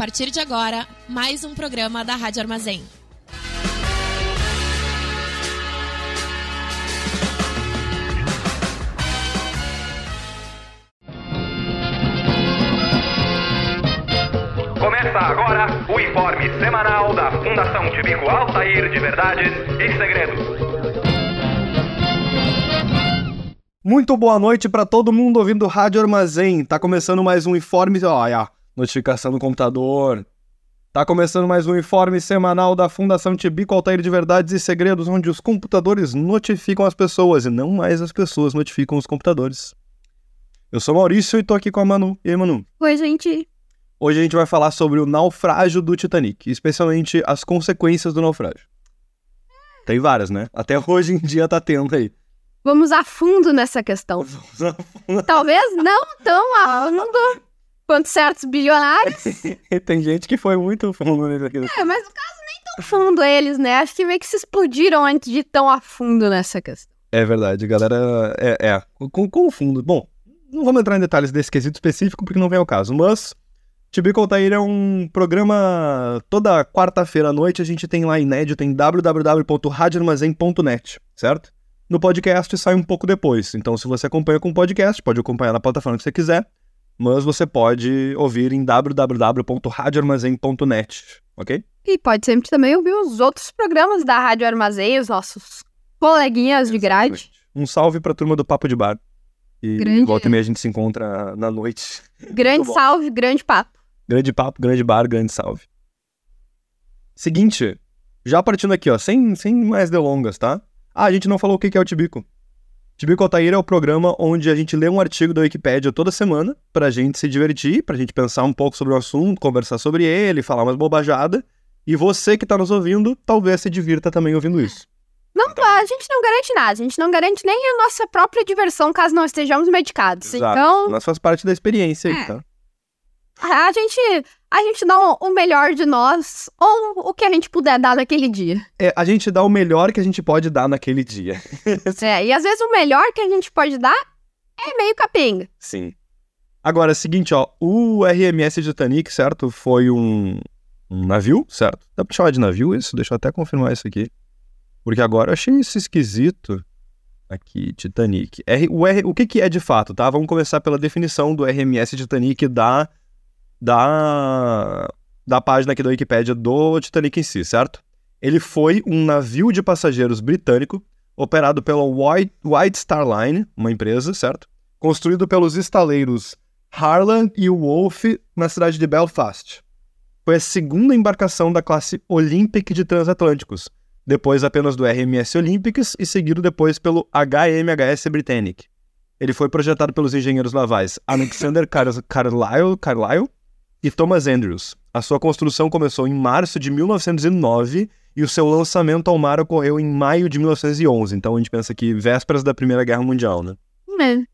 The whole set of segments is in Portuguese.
partir de agora, mais um programa da Rádio Armazém. Começa agora o informe semanal da Fundação Tibico Altair de Verdades e Segredos. Muito boa noite para todo mundo ouvindo Rádio Armazém. Tá começando mais um informe. Olha, notificação no computador. Tá começando mais um informe semanal da Fundação Tibico Altair de Verdades e Segredos, onde os computadores notificam as pessoas e não mais as pessoas notificam os computadores. Eu sou Maurício e tô aqui com a Manu. E aí, Manu? Oi, gente. Hoje a gente vai falar sobre o naufrágio do Titanic, especialmente as consequências do naufrágio. Tem várias, né? Até hoje em dia tá tendo aí. Vamos a fundo nessa questão. Talvez não tão a fundo quanto certos bilionários. Tem gente que foi muito fundo nesse aqui. É, mas no caso nem tão fundo eles, né? Acho que meio que se explodiram antes de ir tão a fundo nessa questão. É verdade, galera. É, é com, com o fundo. Bom, não vamos entrar em detalhes desse quesito específico porque não vem ao caso, mas Tibico Altair é um programa toda quarta-feira à noite. A gente tem lá inédito em www.radioarmazém.net, certo? No podcast sai um pouco depois. Então, se você acompanha com o podcast, pode acompanhar na plataforma que você quiser, mas você pode ouvir em www.radioarmazém.net, ok? E pode sempre também ouvir os outros programas da Rádio Armazém, os nossos coleguinhas de grade. Um salve pra turma do Papo de Bar. E Grande. volta e meia a gente se encontra na noite. Grande salve, grande papo. Grande papo, grande bar, grande salve. Seguinte, já partindo aqui, ó, sem, sem mais delongas, tá? Ah, a gente não falou o que que é o Tibico. Tibico Altair é o programa onde a gente lê um artigo da Wikipédia toda semana pra gente se divertir, pra gente pensar um pouco sobre o assunto, conversar sobre ele, falar umas bobajadas. E você que tá nos ouvindo, talvez se divirta também ouvindo isso. Não, a gente não garante nada. A gente não garante nem a nossa própria diversão caso não estejamos medicados. Exato. Então, Mas faz parte da experiência aí, É. tá? A gente, a gente dá o- melhor de nós ou o que a gente puder dar naquele dia. É, a gente dá o melhor que a gente pode dar naquele dia. É, e às vezes o melhor que a gente pode dar é meio capenga. Sim. Agora, é o seguinte, ó, o RMS Titanic, certo? Foi um, um navio, certo? Dá pra chamar de navio isso? Deixa eu até confirmar isso aqui. Porque agora eu achei isso esquisito. Aqui, Titanic. R, o, R, o que, que é de fato, tá? Vamos começar pela definição do RMS Titanic da, da, da página aqui da Wikipédia do Titanic em si, certo? Ele foi um navio de passageiros britânico operado pela White, White Star Line, uma empresa, certo? construído pelos estaleiros Harland e Wolff na cidade de Belfast. Foi a segunda embarcação da classe Olympic de transatlânticos, depois apenas do RMS Olympics e seguido depois pelo HMHS Britannic. Ele foi projetado pelos engenheiros navais Alexander Car Carlyle, Carlyle e Thomas Andrews. A sua construção começou em março de 1909 e o seu lançamento ao mar ocorreu em maio de 1911. Então a gente pensa que vésperas da Primeira Guerra Mundial, né? É. O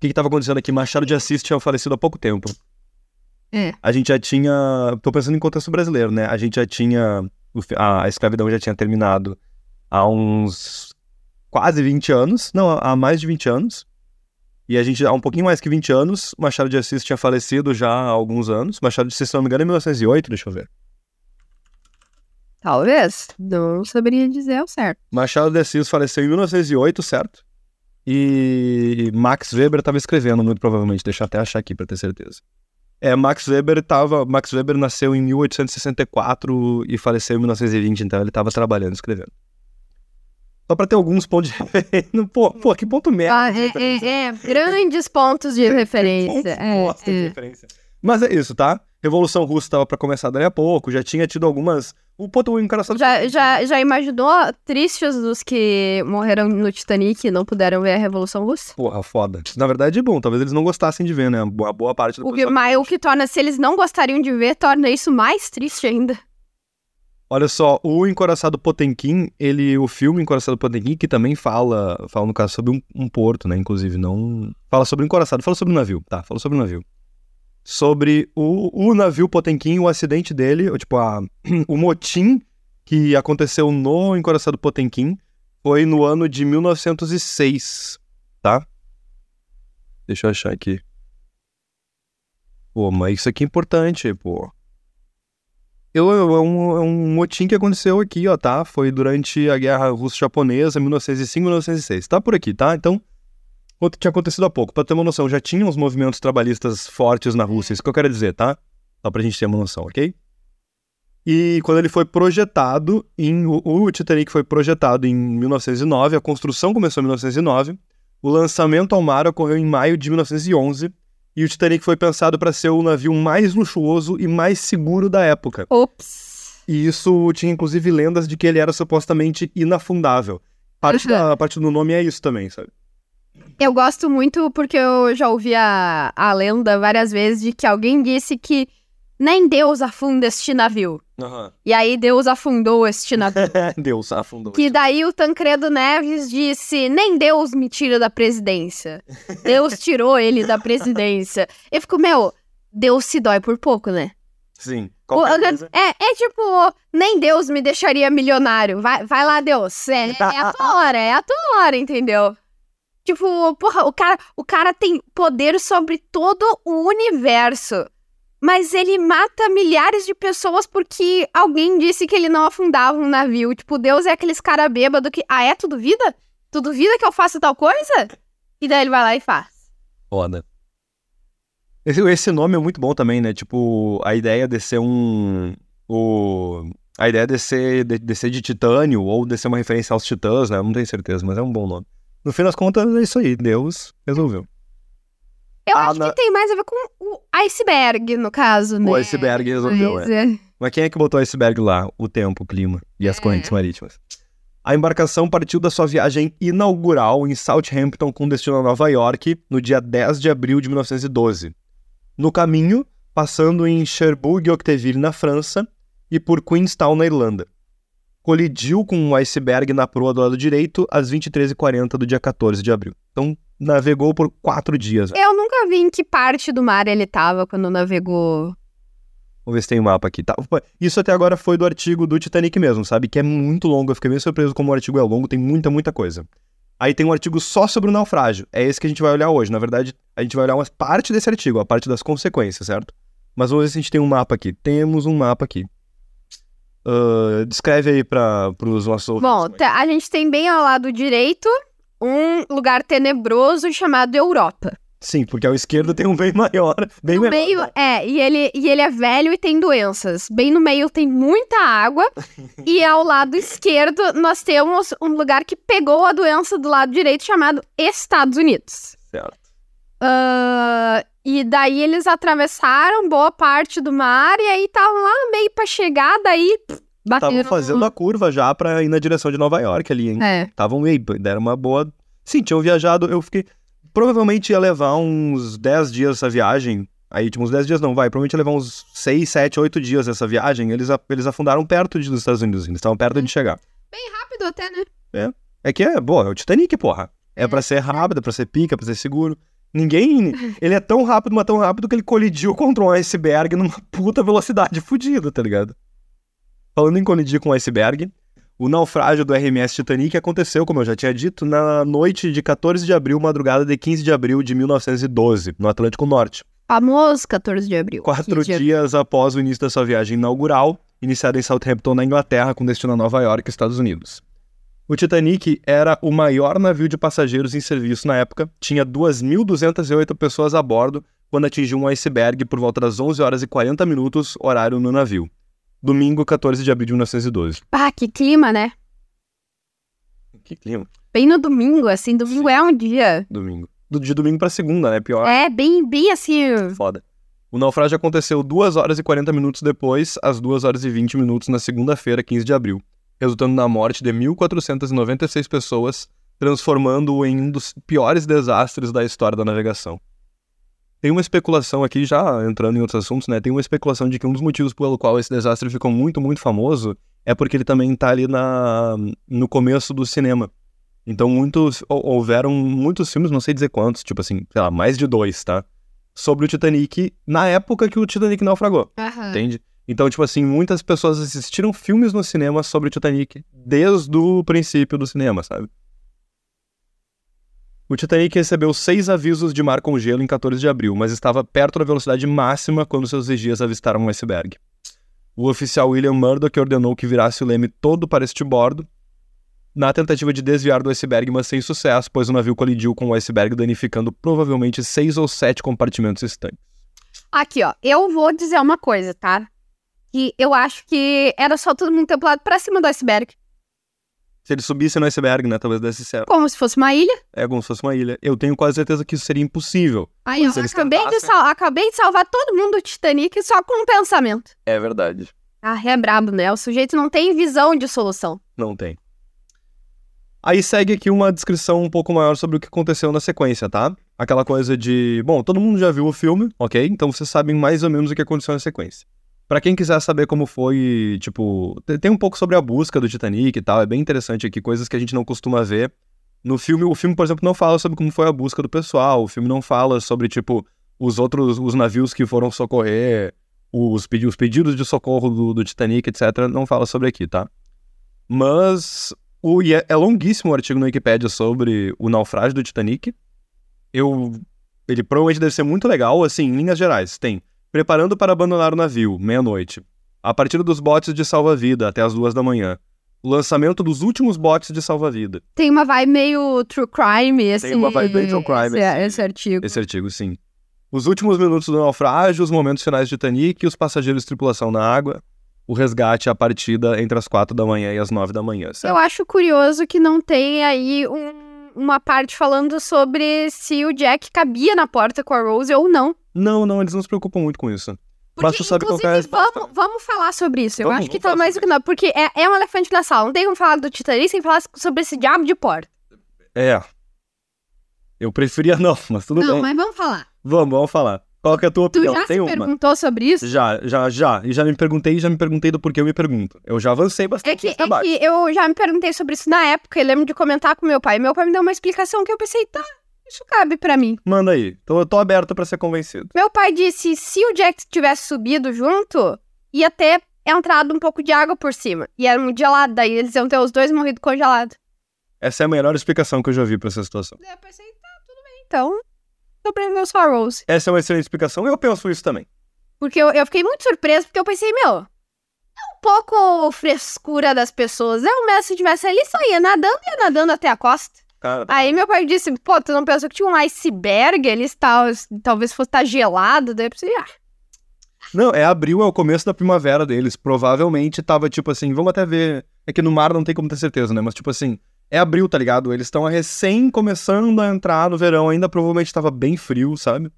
que estava acontecendo aqui? Machado de Assis tinha falecido há pouco tempo. É. A gente já tinha. Tô pensando em contexto brasileiro, né? A gente já tinha. A, escravidão já tinha terminado há uns quase 20 anos. Não, há mais de 20 anos. E a gente, há um pouquinho mais que 20 anos, Machado de Assis tinha falecido já há alguns anos. Machado de Assis, se não me engano, é 1908, deixa eu ver. Talvez. Não saberia dizer ao certo. Machado de Assis faleceu em 1908, certo? E Max Weber estava escrevendo, muito provavelmente. Deixa eu até achar aqui para ter certeza. É, Max Weber tava. Max Weber nasceu em 1864 e faleceu em 1920, então ele estava trabalhando, escrevendo. Só para ter alguns pontos de referência. Pô, pô, que ponto merda. Ah, é, é, é. Grandes pontos de referência. É, Bosta de é. referência. Mas é isso, tá? Revolução Russa estava para começar dali a pouco, já tinha tido algumas. O ponto engraçado. Já, já, já imaginou tristes dos que morreram no Titanic e não puderam ver a Revolução Russa? Porra, foda. Na verdade é bom, talvez eles não gostassem de ver, né? Uma boa parte do O que, mas o que torna, se eles não gostariam de ver, torna isso mais triste ainda. Olha só, o Encoraçado Potemkin, ele, o filme Encoraçado Potemkin, que também fala, fala no caso sobre um, um porto, né, inclusive, não fala sobre o Encoraçado, fala sobre o navio, tá, fala sobre o navio. Sobre o, o navio Potemkin, o acidente dele, ou, tipo, a, o motim que aconteceu no Encoraçado Potemkin foi no ano de 1906, tá? Deixa eu achar aqui. Pô, mas isso aqui é importante, pô. Eu, é, um, é um motim que aconteceu aqui, ó, tá? Foi durante a Guerra Russo-Japonesa, 1905-1906. Tá por aqui, tá? Então, quanto tinha acontecido há pouco. Pra ter uma noção, já tinha uns movimentos trabalhistas fortes na Rússia, isso que eu quero dizer, tá? Só pra gente ter uma noção, ok? E quando ele foi projetado, em, o, o Titanic foi projetado em 1909, a construção começou em 1909, o lançamento ao mar ocorreu em maio de 1911, e o Titanic foi pensado para ser o navio mais luxuoso e mais seguro da época. Ops. E isso tinha inclusive lendas de que ele era supostamente inafundável. Parte, Uhum. da, parte do nome é isso também, sabe? Eu gosto muito porque eu já ouvi a, a lenda várias vezes de que alguém disse que nem Deus afunda este navio. E aí Deus afundou este navio. Deus afundou. que daí o Tancredo Neves disse: nem Deus me tira da presidência. Deus tirou ele da presidência. Eu fico, meu, Deus se dói por pouco, né? Sim. O- é, é tipo, nem Deus me deixaria milionário. Vai, vai lá, Deus. É, é a tua hora, é a tua hora, entendeu? Tipo, porra, o cara, o cara tem poder sobre todo o universo. Mas ele mata milhares de pessoas porque alguém disse que ele não afundava um navio. Tipo, Deus é aqueles cara bêbado que. Ah, é? Tu duvida? Tu duvida que eu faço tal coisa? E daí ele vai lá e faz. Foda. Esse, esse nome é muito bom também, né? Tipo, a ideia de ser um. O, a ideia de ser, de, de ser de titânio ou de ser uma referência aos titãs, né? Eu não tenho certeza, mas é um bom nome. No fim das contas, é isso aí. Deus resolveu. Eu Ah, acho que tem mais a ver com o iceberg, no caso, né? O iceberg resolveu, Mas, é. é. Mas quem é que botou o iceberg lá? O tempo, o clima e as É. correntes marítimas. A embarcação partiu da sua viagem inaugural em Southampton com destino a Nova York no dia 10 de abril de 1912. No caminho, passando em Cherbourg e Octeville, na França, e por Queenstown, na Irlanda. Colidiu com um iceberg na proa do lado direito às 23h40 do dia 14 de abril. Então, navegou por quatro dias. Eu nunca vi em que parte do mar ele tava quando navegou. Vamos ver se tem um mapa aqui. Tá. Isso até agora foi do artigo do Titanic mesmo, sabe? Que é muito longo. Eu fiquei bem surpreso como o artigo é longo, tem muita, muita coisa. Aí tem um artigo só sobre o naufrágio. É esse que a gente vai olhar hoje. Na verdade, a gente vai olhar uma parte desse artigo, a parte das consequências, certo? Mas vamos ver se a gente tem um mapa aqui. Temos um mapa aqui. Ah, descreve aí para os nossos. Bom, tá- a gente tem bem ao lado direito um lugar tenebroso chamado Europa. Sim, porque ao esquerdo tem um bem maior, bem No menor. meio, né? é, e ele, e ele é velho e tem doenças. Bem no meio tem muita água. e ao lado esquerdo nós temos um lugar que pegou a doença do lado direito chamado Estados Unidos. Certo. Ah, e daí eles atravessaram boa parte do mar e aí estavam lá meio pra chegar, daí pff. Estavam fazendo a curva já pra ir na direção de Nova York ali, hein? É. Estavam meio, deram uma boa. Sim, tinham viajado. Eu fiquei. Provavelmente ia levar uns 10 dias essa viagem. Aí, tipo, uns 10 dias não, vai. Provavelmente ia levar uns 6, 7, 8 dias essa viagem. Eles, eles afundaram perto de- dos Estados Unidos. Eles estavam perto de chegar. Rápido até, né? É que é, boa, é o Titanic, porra. É pra ser rápido, é pra ser pica, é pra ser seguro. Ninguém. Ele é tão rápido, mas tão rápido que ele colidiu contra um iceberg numa puta velocidade fodida, tá ligado? Falando em colidir com um iceberg, o naufrágio do RMS Titanic aconteceu, como eu já tinha dito, na noite de 14 de abril, madrugada de 15 de abril de 1912, no Atlântico Norte. Famoso 14 de abril. Quatro 15 de abril. dias após o início da sua viagem inaugural, iniciada em Southampton, na Inglaterra, com destino a Nova York, Estados Unidos. O Titanic era o maior navio de passageiros em serviço na época, tinha 2.208 pessoas a bordo quando atingiu um iceberg por volta das 11 horas e 40 minutos, horário no navio. Domingo, 14 de abril de 1912. Ah, que clima, né? Que clima. Bem no domingo, assim, domingo é um dia. Domingo. Do, de domingo pra segunda, né? Pior. É, bem, bem assim. Foda. O naufrágio aconteceu 2 horas e 40 minutos depois, às 2 horas e 20 minutos na segunda-feira, 15 de abril, resultando na morte de 1.496 pessoas, transformando-o em um dos piores desastres da história da navegação. Tem uma especulação aqui, já entrando em outros assuntos, né? Tem uma especulação de que um dos motivos pelo qual esse desastre ficou muito, muito famoso é porque ele também tá ali na, no começo do cinema. Então, muitos, hou- houveram muitos filmes, não sei dizer quantos, tipo assim, sei lá, mais de dois, tá? Sobre o Titanic na época que o Titanic naufragou, Aham. entende? Então, tipo assim, muitas pessoas assistiram filmes no cinema sobre o Titanic desde o princípio do cinema, sabe? O Titanic recebeu seis avisos de mar com gelo em 14 de abril, mas estava perto da velocidade máxima quando seus vigias avistaram um iceberg. O oficial William Murdoch ordenou que virasse o leme todo para este bordo, na tentativa de desviar do iceberg, mas sem sucesso, pois o navio colidiu com o iceberg, danificando provavelmente seis ou sete compartimentos estanques. Aqui, ó. Eu vou dizer uma coisa, tá? Que eu acho que era só todo mundo ter pulado pra cima do iceberg. Se ele subisse no iceberg, né, talvez desse certo. Como se fosse uma ilha. É como se fosse uma ilha. Eu tenho quase certeza que isso seria impossível. Aí, eles acabei de, tentassem- sal- acabei de salvar todo mundo do Titanic só com um pensamento. É verdade. Ah, é brabo, né? O sujeito não tem visão de solução. Não tem. Aí segue aqui uma descrição um pouco maior sobre o que aconteceu na sequência, tá? Aquela coisa de, bom, todo mundo já viu o filme, ok? Então vocês sabem mais ou menos o que aconteceu na sequência. Pra quem quiser saber como foi, tipo, te- tem um pouco sobre a busca do Titanic e tal, é bem interessante aqui, coisas que a gente não costuma ver. No filme, o filme, por exemplo, não fala sobre como foi a busca do pessoal, o filme não fala sobre, tipo, os outros, os navios que foram socorrer, os, os pedidos de socorro do, do Titanic, etc., não fala sobre aqui, tá? Mas o, é, é longuíssimo o artigo no Wikipedia sobre o naufrágio do Titanic. Eu, ele provavelmente deve ser muito legal, assim, em linhas gerais. Tem preparando para abandonar o navio, meia-noite. A partir dos botes de salva-vida até as duas da manhã. O lançamento dos últimos botes de salva-vida. Tem uma vibe meio true crime, esse... uma vibe meio true crime, esse, esse- esse artigo. Esse artigo, sim. Os últimos minutos do naufrágio, os momentos finais do Titanic, os passageiros de tripulação na água, o resgate a partida entre as quatro da manhã e as nove da manhã. certo? Eu acho curioso que não tem aí um- uma parte falando sobre se o Jack cabia na porta com a Rose ou não. Não, não, eles não se preocupam muito com isso. Porque, Mas tu sabe qual é a inclusive, resposta. vamos, vamos falar sobre isso. Eu Vamos, acho que tá mais do que não. Porque é, é um elefante na sala. Não tem como falar do Titanic sem falar sobre esse diabo de porta. É. Eu preferia não, mas tudo não, bem. mas vamos falar. Vamos, vamos falar. Qual que é a tua Tu opinião? já Tem se uma? perguntou sobre isso? Já, já, já. E já me perguntei, já me perguntei do porquê eu me pergunto. Eu já avancei bastante É que, nesse é que eu já me perguntei sobre isso na época e lembro de comentar com meu pai. Meu pai me deu uma explicação que eu pensei, tá, isso cabe pra mim. Manda aí. Então eu tô aberto pra ser convencido. Meu pai disse se o Jack tivesse subido junto, ia ter entrado um pouco de água por cima. E era muito gelado, daí eles iam ter os dois morrido congelados. Essa é a melhor explicação que eu já vi pra essa situação. Daí eu pensei, tá, tudo bem. Então, sobreviveu só a Rose. Essa é uma excelente explicação. Eu penso isso também. Porque eu, eu fiquei muito surpresa, porque eu pensei, meu, é um pouco frescura das pessoas. Eu mesmo, se tivesse ali, só ia nadando, ia nadando até a costa. Cara, Aí meu pai disse, pô, tu não pensou que tinha um iceberg? Tal, talvez fosse estar gelado? Daí eu pensei, ah, Não, é abril, é o começo da primavera deles. Provavelmente tava tipo assim, vamos até ver. É que no mar não tem como ter certeza, né? Mas tipo assim, é abril, tá ligado? Eles estão recém começando a entrar no verão, ainda provavelmente tava bem frio, sabe?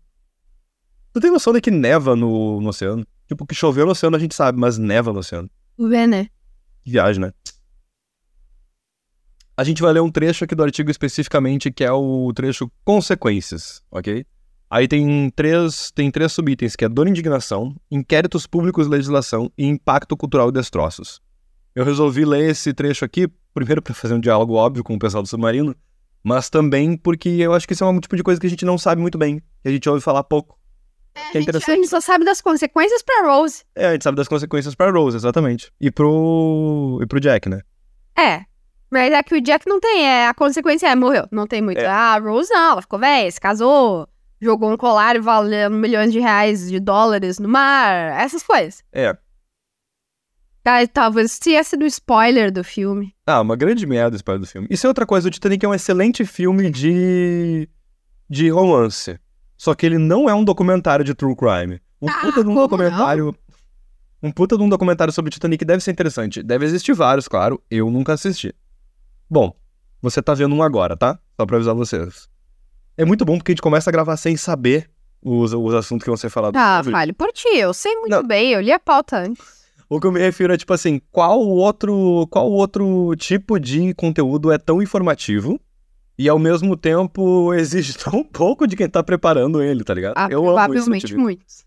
Tu tem noção de que neva no, no oceano? Tipo, que choveu no oceano a gente sabe, mas neva no oceano. vê, né? Que viagem, né? A gente vai ler um trecho aqui do artigo especificamente, que é o trecho consequências, ok? Aí tem três, tem três subitens, que é dor e indignação, inquéritos públicos e legislação e impacto cultural e destroços. Eu resolvi ler esse trecho aqui, primeiro para fazer um diálogo óbvio com o pessoal do Submarino, mas também porque eu acho que isso é um tipo de coisa que a gente não sabe muito bem, que a gente ouve falar pouco. Que é A gente, a interessante. gente só sabe das consequências pra Rose. É, a gente sabe das consequências pra Rose, exatamente. E pro, e pro Jack, né? É. Mas é que o Jack não tem, é, a consequência é, morreu. Não tem muito. É. Ah, a Rose não, ela ficou velha, se casou, jogou um colar valendo milhões de reais de dólares no mar, essas coisas. É, Tá, talvez tenha sido spoiler do filme. Ah, uma grande merda esse spoiler do filme. Isso é outra coisa, o Titanic é um excelente filme de. de romance. Só que ele não é um documentário de true crime. Um Ah, puta de um documentário. Um puta de um documentário sobre o Titanic deve ser interessante. Deve existir vários, claro. Eu nunca assisti. Bom, você tá vendo um agora, tá? Só pra avisar vocês. É muito bom porque a gente começa a gravar sem saber os, os assuntos que vão ser falados. Ah, fale por ti, eu sei muito Não. bem, eu li a pauta antes. O que eu me refiro é tipo assim, qual outro, qual outro tipo de conteúdo é tão informativo e ao mesmo tempo exige tão pouco de quem tá preparando ele, tá ligado? Ah, eu amo isso. provavelmente muitos.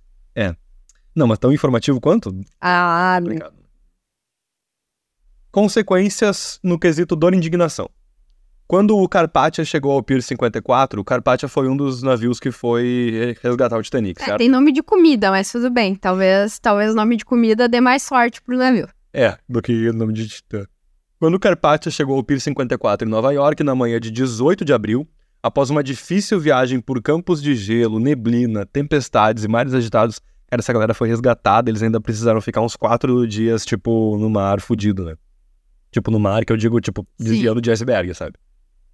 Não, mas tão informativo quanto? Ah, Obrigado. Consequências no quesito dor e indignação. Quando o Carpathia chegou ao Pier 54, o Carpathia foi um dos navios que foi resgatar o Titanic, é, certo? tem nome de comida, mas tudo bem. Talvez, talvez o nome de comida dê mais sorte pro navio. É, do que o nome de Titã. Quando o Carpathia chegou ao Pier 54 em Nova York, na manhã de 18 de abril, Após uma difícil viagem por campos de gelo, neblina, tempestades e mares agitados, cara, essa galera foi resgatada, eles ainda precisaram ficar uns quatro dias, tipo, no mar fudido, né? Tipo, no mar, que eu digo, tipo, desviando de iceberg, sabe?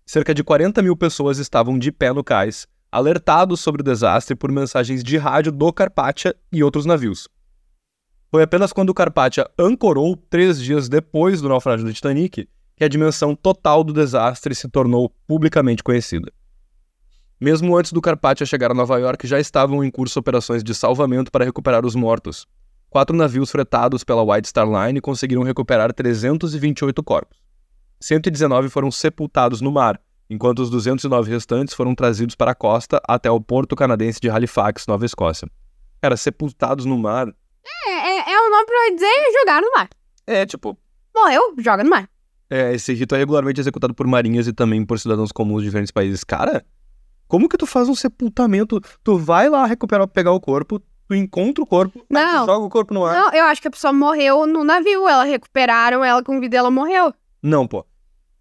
Cerca de 40 mil pessoas estavam de pé no cais, alertados sobre o desastre por mensagens de rádio do Carpathia e outros navios. Foi apenas quando o Carpathia ancorou, três dias depois do naufrágio do Titanic, que a dimensão total do desastre se tornou publicamente conhecida. Mesmo antes do Carpathia chegar a Nova York, já estavam em curso operações de salvamento para recuperar os mortos. Quatro navios fretados pela White Star Line conseguiram recuperar 328 corpos. 119 foram sepultados no mar, enquanto os 209 restantes foram trazidos para a costa até o porto canadense de Halifax, Nova Escócia. Cara, sepultados no mar. É, é, é o nome pra dizer jogar no mar. É, tipo, Morreu, joga no mar. É, esse rito é regularmente executado por marinhas e também por cidadãos comuns de diferentes países. Cara, como que tu faz um sepultamento? Tu vai lá recuperar, pegar o corpo, tu encontra o corpo, Não. joga o corpo no ar. Não, eu acho que a pessoa morreu no navio. Ela recuperaram ela com vida ela morreu. Não, pô.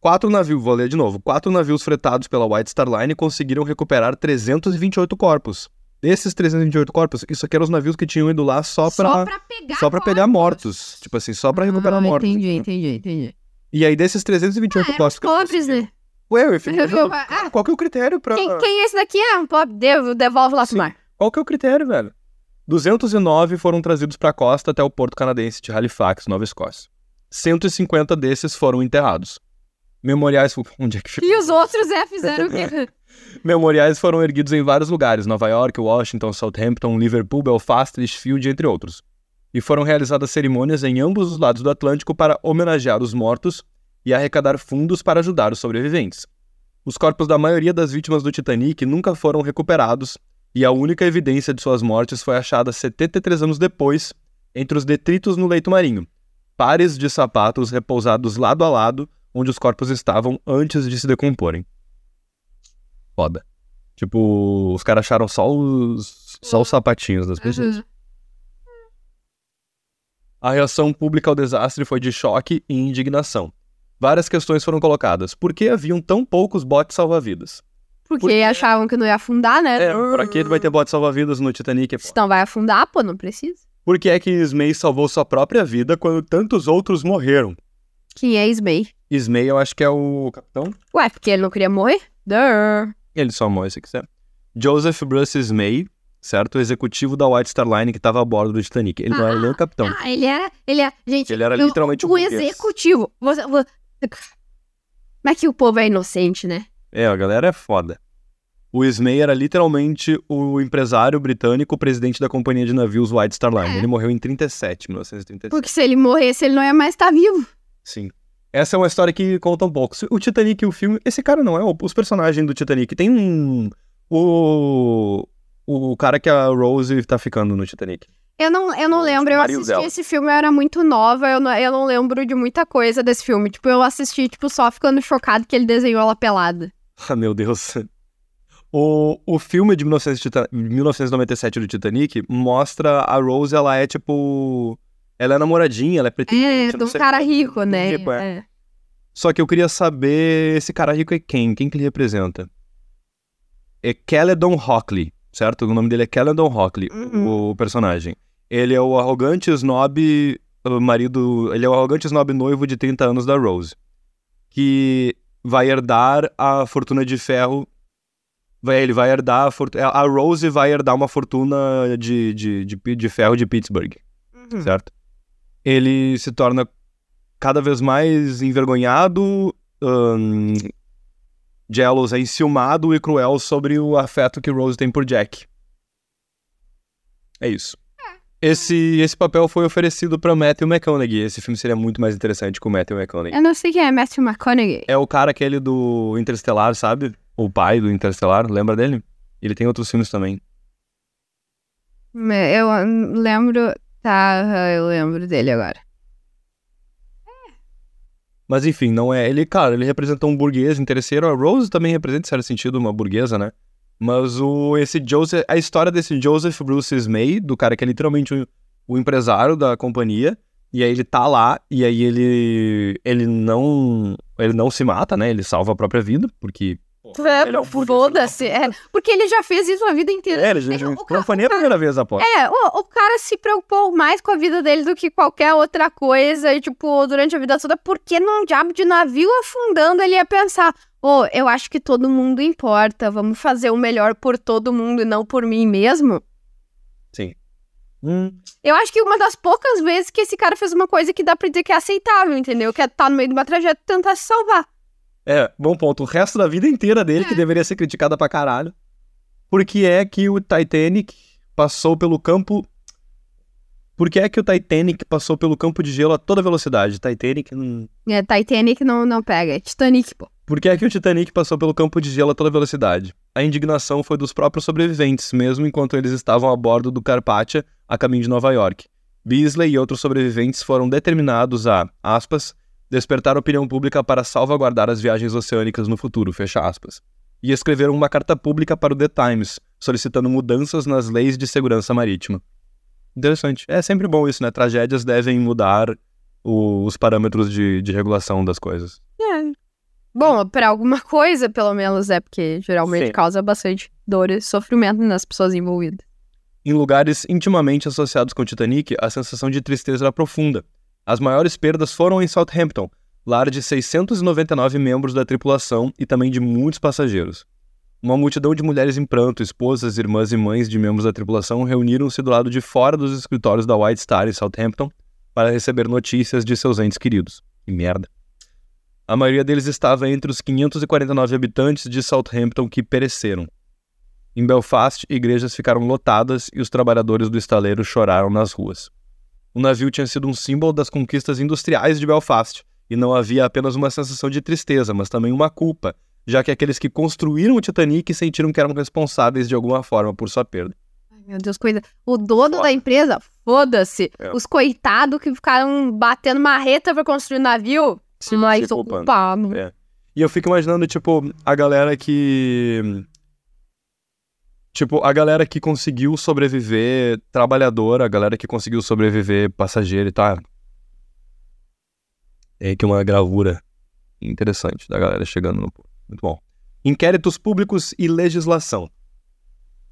Quatro navios, vou ler de novo. Quatro navios fretados pela White Star Line conseguiram recuperar 328 corpos. Desses 328 corpos, isso aqui eram os navios que tinham ido lá só pra, Só pra pegar. só pra pegar mortos. Tipo assim, só pra recuperar ah, mortos. Entendi, entendi, entendi. E aí, desses 328 Ah, corpos... Pobres, né? Ué, eu fico... Ah. Qual que é o critério pra... Quem, quem é esse daqui? É um pobre. Devo, devolve lá pro mar. Qual que é o critério, velho? 209 foram trazidos para a costa até o porto canadense de Halifax, Nova Escócia. 150 desses foram enterrados. Memoriais. Onde é que ficou? E os outros, é, fizeram o quê? Memoriais foram erguidos em vários lugares: Nova York, Washington, Southampton, Liverpool, Belfast, Lichfield, entre outros. E foram realizadas cerimônias em ambos os lados do Atlântico para homenagear os mortos e arrecadar fundos para ajudar os sobreviventes. Os corpos da maioria das vítimas do Titanic nunca foram recuperados e a única evidência de suas mortes foi achada 73 anos depois, entre os detritos no leito marinho. Pares de sapatos repousados lado a lado, onde os corpos estavam antes de se decomporem. Foda. Tipo, os caras acharam só os, só os sapatinhos das pessoas. Uhum. A reação pública ao desastre foi de choque e indignação. Várias questões foram colocadas. Por que haviam tão poucos botes salva-vidas? Porque Por quê? achavam que não ia afundar, né? É, pra que vai ter bote salva-vidas no Titanic? pô? Se não vai afundar, pô, não precisa. Por que é que Ismay salvou sua própria vida quando tantos outros morreram? Quem é Ismay? Ismay, eu acho que é o capitão. Ué, porque ele não queria morrer? Duh. Ele só morre se quiser. Joseph Bruce Ismay, certo? O executivo da White Star Line que estava a bordo do Titanic. Ele não era nem o capitão. Ah, ele era. Ele era. Gente, Ele era literalmente um o burguês. executivo. Você, vo- Como é que o povo é inocente, né? É, a galera é foda. O Ismay era literalmente o empresário britânico, presidente da companhia de navios White Star Line. É. Ele morreu em 37, 1937. Porque se ele morresse, ele não ia mais estar vivo. Sim. Essa é uma história que conta um pouco. O Titanic, o filme. Esse cara não é. o- Os personagens do Titanic. Tem um. O. O cara que a Rose tá ficando no Titanic. Eu não, eu não O lembro, eu assisti dela. esse filme, eu era muito nova, eu não, eu não lembro de muita coisa desse filme. Tipo, eu assisti, tipo, só ficando chocado que ele desenhou ela pelada. Ah, meu Deus. O, o filme de 1900 Tita- 1997 do Titanic mostra a Rose, ela é tipo. Ela é namoradinha, ela é pretendente. É, de um sei cara rico, né? Rico, é. É. Só que eu queria saber esse cara rico é quem? Quem que ele representa? É Caledon Hockley, certo? O nome dele é Caledon Hockley, Uhum. o personagem. Ele é o arrogante snob marido... Ele é o arrogante snob noivo de 30 anos da Rose. Que vai herdar a fortuna de ferro... Vai, ele vai herdar a fortuna... A Rose vai herdar uma fortuna de, de, de, de ferro de Pittsburgh Uhum. certo? Ele se torna cada vez mais envergonhado, ahn, jealous, é enciumado e cruel sobre o afeto que Rose tem por Jack. É isso. Esse, esse papel foi oferecido para Matthew McConaughey. Esse filme seria muito mais interessante com o Matthew McConaughey. Eu não sei quem é Matthew McConaughey. É o cara aquele do Interestelar, sabe? O pai do Interestelar, lembra dele? Ele tem outros filmes também. Eu lembro. Tá, eu lembro dele agora. Mas enfim, não é. Ele, cara, ele representa um burguês interesseiro. A Rose também representa, em certo sentido, uma burguesa, né? Mas o, esse Joseph. A história desse Joseph Bruce May, do cara que é literalmente o, o empresário da companhia. E aí ele tá lá, e aí ele. Ele não. Ele não se mata, né? Ele salva a própria vida, porque Ele é um. Foda-se. É, porque ele já fez isso a vida inteira. É, ele já, já, O não foi nem a primeira vez, aposto. É, o, o cara se preocupou mais com a vida dele do que qualquer outra coisa, e, tipo, durante a vida toda, porque num diabo de navio afundando ele ia pensar, ô, eu acho que todo mundo importa, vamos fazer o melhor por todo mundo e não por mim mesmo. Sim. Hum, Eu acho que uma das poucas vezes que esse cara fez uma coisa que dá pra dizer que é aceitável, entendeu? Que é estar no meio de uma tragédia e tentar se salvar. É, bom ponto. O resto da vida inteira dele, que deveria ser criticada pra caralho. Porque é que o Titanic passou pelo campo. Por que é que o Titanic passou pelo campo de gelo a toda velocidade? Titanic. Hum... É, Titanic não, não pega, é Titanic, pô. Por que é que o Titanic passou pelo campo de gelo a toda velocidade? A indignação foi dos próprios sobreviventes, mesmo enquanto eles estavam a bordo do Carpathia a caminho de Nova York. Beasley e outros sobreviventes foram determinados a, aspas, despertar a opinião pública para salvaguardar as viagens oceânicas no futuro, fecha aspas. E escreveram uma carta pública para o The Times, solicitando mudanças nas leis de segurança marítima. Interessante. É sempre bom isso, né? Tragédias devem mudar o- os parâmetros de, de regulação das coisas. Bom, pra alguma coisa, pelo menos, é porque geralmente Sim. causa bastante dor e sofrimento nas pessoas envolvidas. Em lugares intimamente associados com o Titanic, a sensação de tristeza era profunda. As maiores perdas foram em Southampton, lar de 699 membros da tripulação e também de muitos passageiros. Uma multidão de mulheres em pranto, esposas, irmãs e mães de membros da tripulação reuniram-se do lado de fora dos escritórios da White Star em Southampton para receber notícias de seus entes queridos. Que merda. A maioria deles estava entre os 549 habitantes de Southampton que pereceram. Em Belfast, igrejas ficaram lotadas e os trabalhadores do estaleiro choraram nas ruas. O navio tinha sido um símbolo das conquistas industriais de Belfast, e não havia apenas uma sensação de tristeza, mas também uma culpa, já que aqueles que construíram o Titanic sentiram que eram responsáveis de alguma forma por sua perda. Ai, meu Deus, coisa. O dono da empresa, foda-se. É. Os coitados que ficaram batendo marreta pra construir o navio, Se- mas se ocupado. É. E eu fico imaginando, tipo, a galera que. Tipo, a galera que conseguiu sobreviver trabalhadora, a galera que conseguiu sobreviver passageiro e tal. É aqui uma gravura interessante da galera chegando no. Muito bom. Inquéritos públicos e legislação.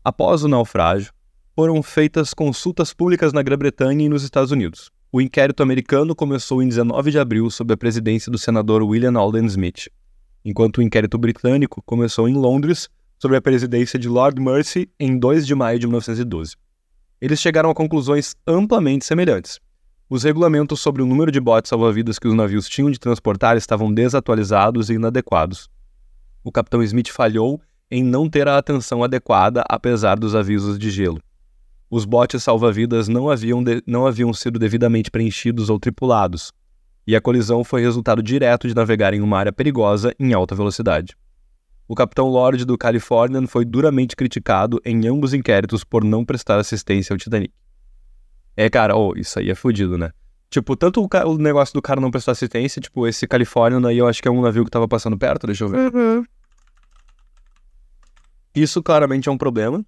Após o naufrágio, foram feitas consultas públicas na Grã-Bretanha e nos Estados Unidos. O inquérito americano começou em 19 de abril sob a presidência do senador William Alden Smith, enquanto o inquérito britânico começou em Londres sob a presidência de Lord Mercy em 2 de maio de 1912. Eles chegaram a conclusões amplamente semelhantes. Os regulamentos sobre o número de botes salva-vidas que os navios tinham de transportar estavam desatualizados e inadequados. O capitão Smith falhou em não ter a atenção adequada apesar dos avisos de gelo. Os botes salva-vidas não haviam, de- não haviam sido devidamente preenchidos ou tripulados, e a colisão foi resultado direto de navegar em uma área perigosa em alta velocidade. O capitão Lord do Californian foi duramente criticado em ambos inquéritos por não prestar assistência ao Titanic. É, cara, oh, isso aí é fodido, né? Tipo, tanto o, o negócio do cara não prestar assistência, tipo, esse Californian aí eu acho que é um navio que tava passando perto, deixa eu ver. Uhum. Isso claramente é um problema.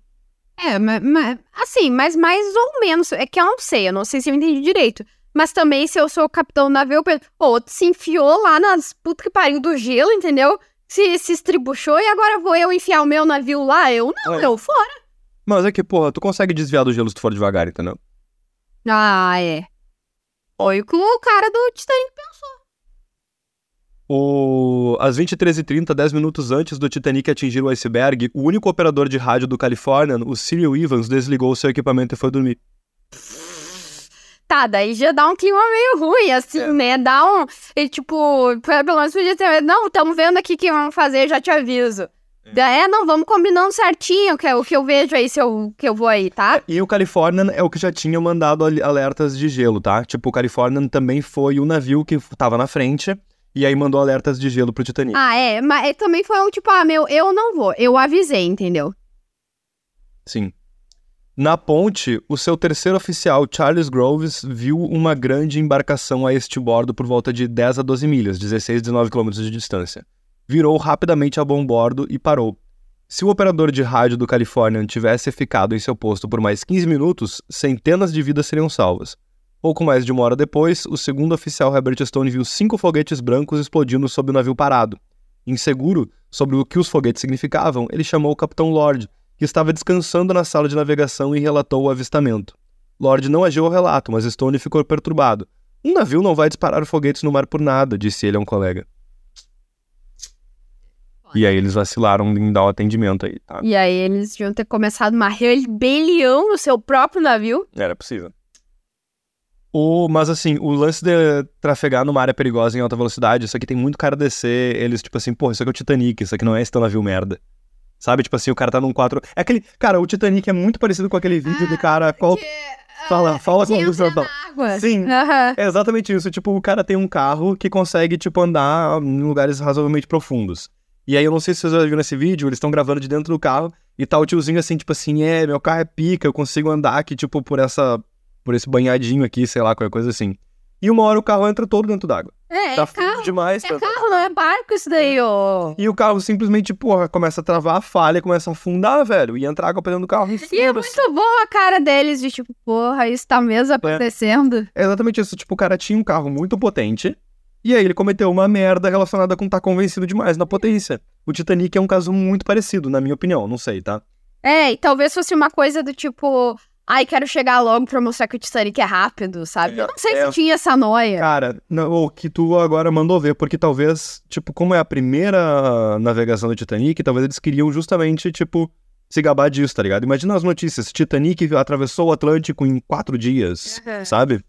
É, mas, assim, mas mais ou menos. É que eu não sei, eu não sei se eu entendi direito. Mas também, se eu sou o capitão do navio, eu penso, pô, se enfiou lá nas puta que pariu do gelo, entendeu? Se, se estribuchou e agora vou eu enfiar o meu navio lá? Eu não, É. eu fora. Mas é que, porra, tu consegue desviar do gelo se tu for devagar, entendeu? Ah, é. Foi o que o cara do Titanic pensou. O... Às 23h30, 10 minutos antes do Titanic atingir o iceberg, o único operador de rádio do Californian, o Cyril Evans, desligou seu equipamento e foi dormir. Tá, daí já dá um clima meio ruim, assim, É. né? Dá um. E, tipo, pelo menos podia ter. Não, estamos vendo aqui o que vamos fazer, já te aviso. É. é, não, vamos combinando certinho que é o que eu vejo aí se eu, que eu vou aí, tá? E o Californian é o que já tinha mandado alertas de gelo, tá? Tipo, o Californian também foi o navio que tava na frente e aí mandou alertas de gelo pro Titanic. Ah, é, mas é, também foi um tipo, ah, meu, eu não vou. Eu avisei, entendeu? Sim. Na ponte, o seu terceiro oficial, Charles Groves, viu uma grande embarcação a este bordo por volta de 10 a 12 milhas, 16 a 19 quilômetros de distância. Virou rapidamente a bom bordo e parou. Se o operador de rádio do Californian tivesse ficado em seu posto por mais 15 minutos, centenas de vidas seriam salvas. Pouco mais de uma hora depois, o segundo oficial Herbert Stone viu cinco foguetes brancos explodindo sob o navio parado. Inseguro sobre o que os foguetes significavam, ele chamou o capitão Lord, que estava descansando na sala de navegação e relatou o avistamento. Lord não agiu ao relato, mas Stone ficou perturbado. Um navio não vai disparar foguetes no mar por nada, disse ele a um colega. E aí eles vacilaram em dar o atendimento aí, tá? E aí eles deviam ter começado uma rebelião no seu próprio navio. Era possível. O, mas assim, o lance de trafegar numa área perigosa em alta velocidade, isso aqui tem muito cara descer, eles, tipo assim, pô, isso aqui é o Titanic, isso aqui não é esse navio merda. Sabe, tipo assim, o cara tá num 4. É aquele. Cara, o Titanic é muito parecido com aquele vídeo de cara. Qual... Fala, fala com a luz. Sim. É exatamente isso. Tipo, o cara tem um carro que consegue, tipo, andar em lugares razoavelmente profundos. E aí, eu não sei se vocês já viram esse vídeo, eles estão gravando de dentro do carro e tá o tiozinho assim, tipo assim, é, meu carro é pica, eu consigo andar aqui, tipo, por essa. Por esse banhadinho aqui, sei lá, qualquer coisa assim. E uma hora o carro entra todo dentro d'água. É, Tá é carro. demais. É tá- carro, não é barco isso daí, ô. E o carro simplesmente, porra, começa a travar a falha, começa a afundar, velho, e entrar água pra dentro do carro. E é muito boa a cara deles de tipo, porra, isso tá mesmo acontecendo. É exatamente isso. Tipo, o cara tinha um carro muito potente. E aí ele cometeu uma merda relacionada com estar convencido demais na potência. O Titanic é um caso muito parecido, na minha opinião. Não sei, tá? É, e talvez fosse uma coisa do tipo, ai, quero chegar logo pra mostrar que o Titanic é rápido, sabe? Eu não sei é. se tinha essa noia. Cara, o que tu agora mandou ver, porque talvez, tipo, como é a primeira navegação do Titanic, talvez eles queriam justamente, tipo, se gabar disso, tá ligado? Imagina as notícias. Titanic atravessou o Atlântico em quatro dias, Uhum. sabe?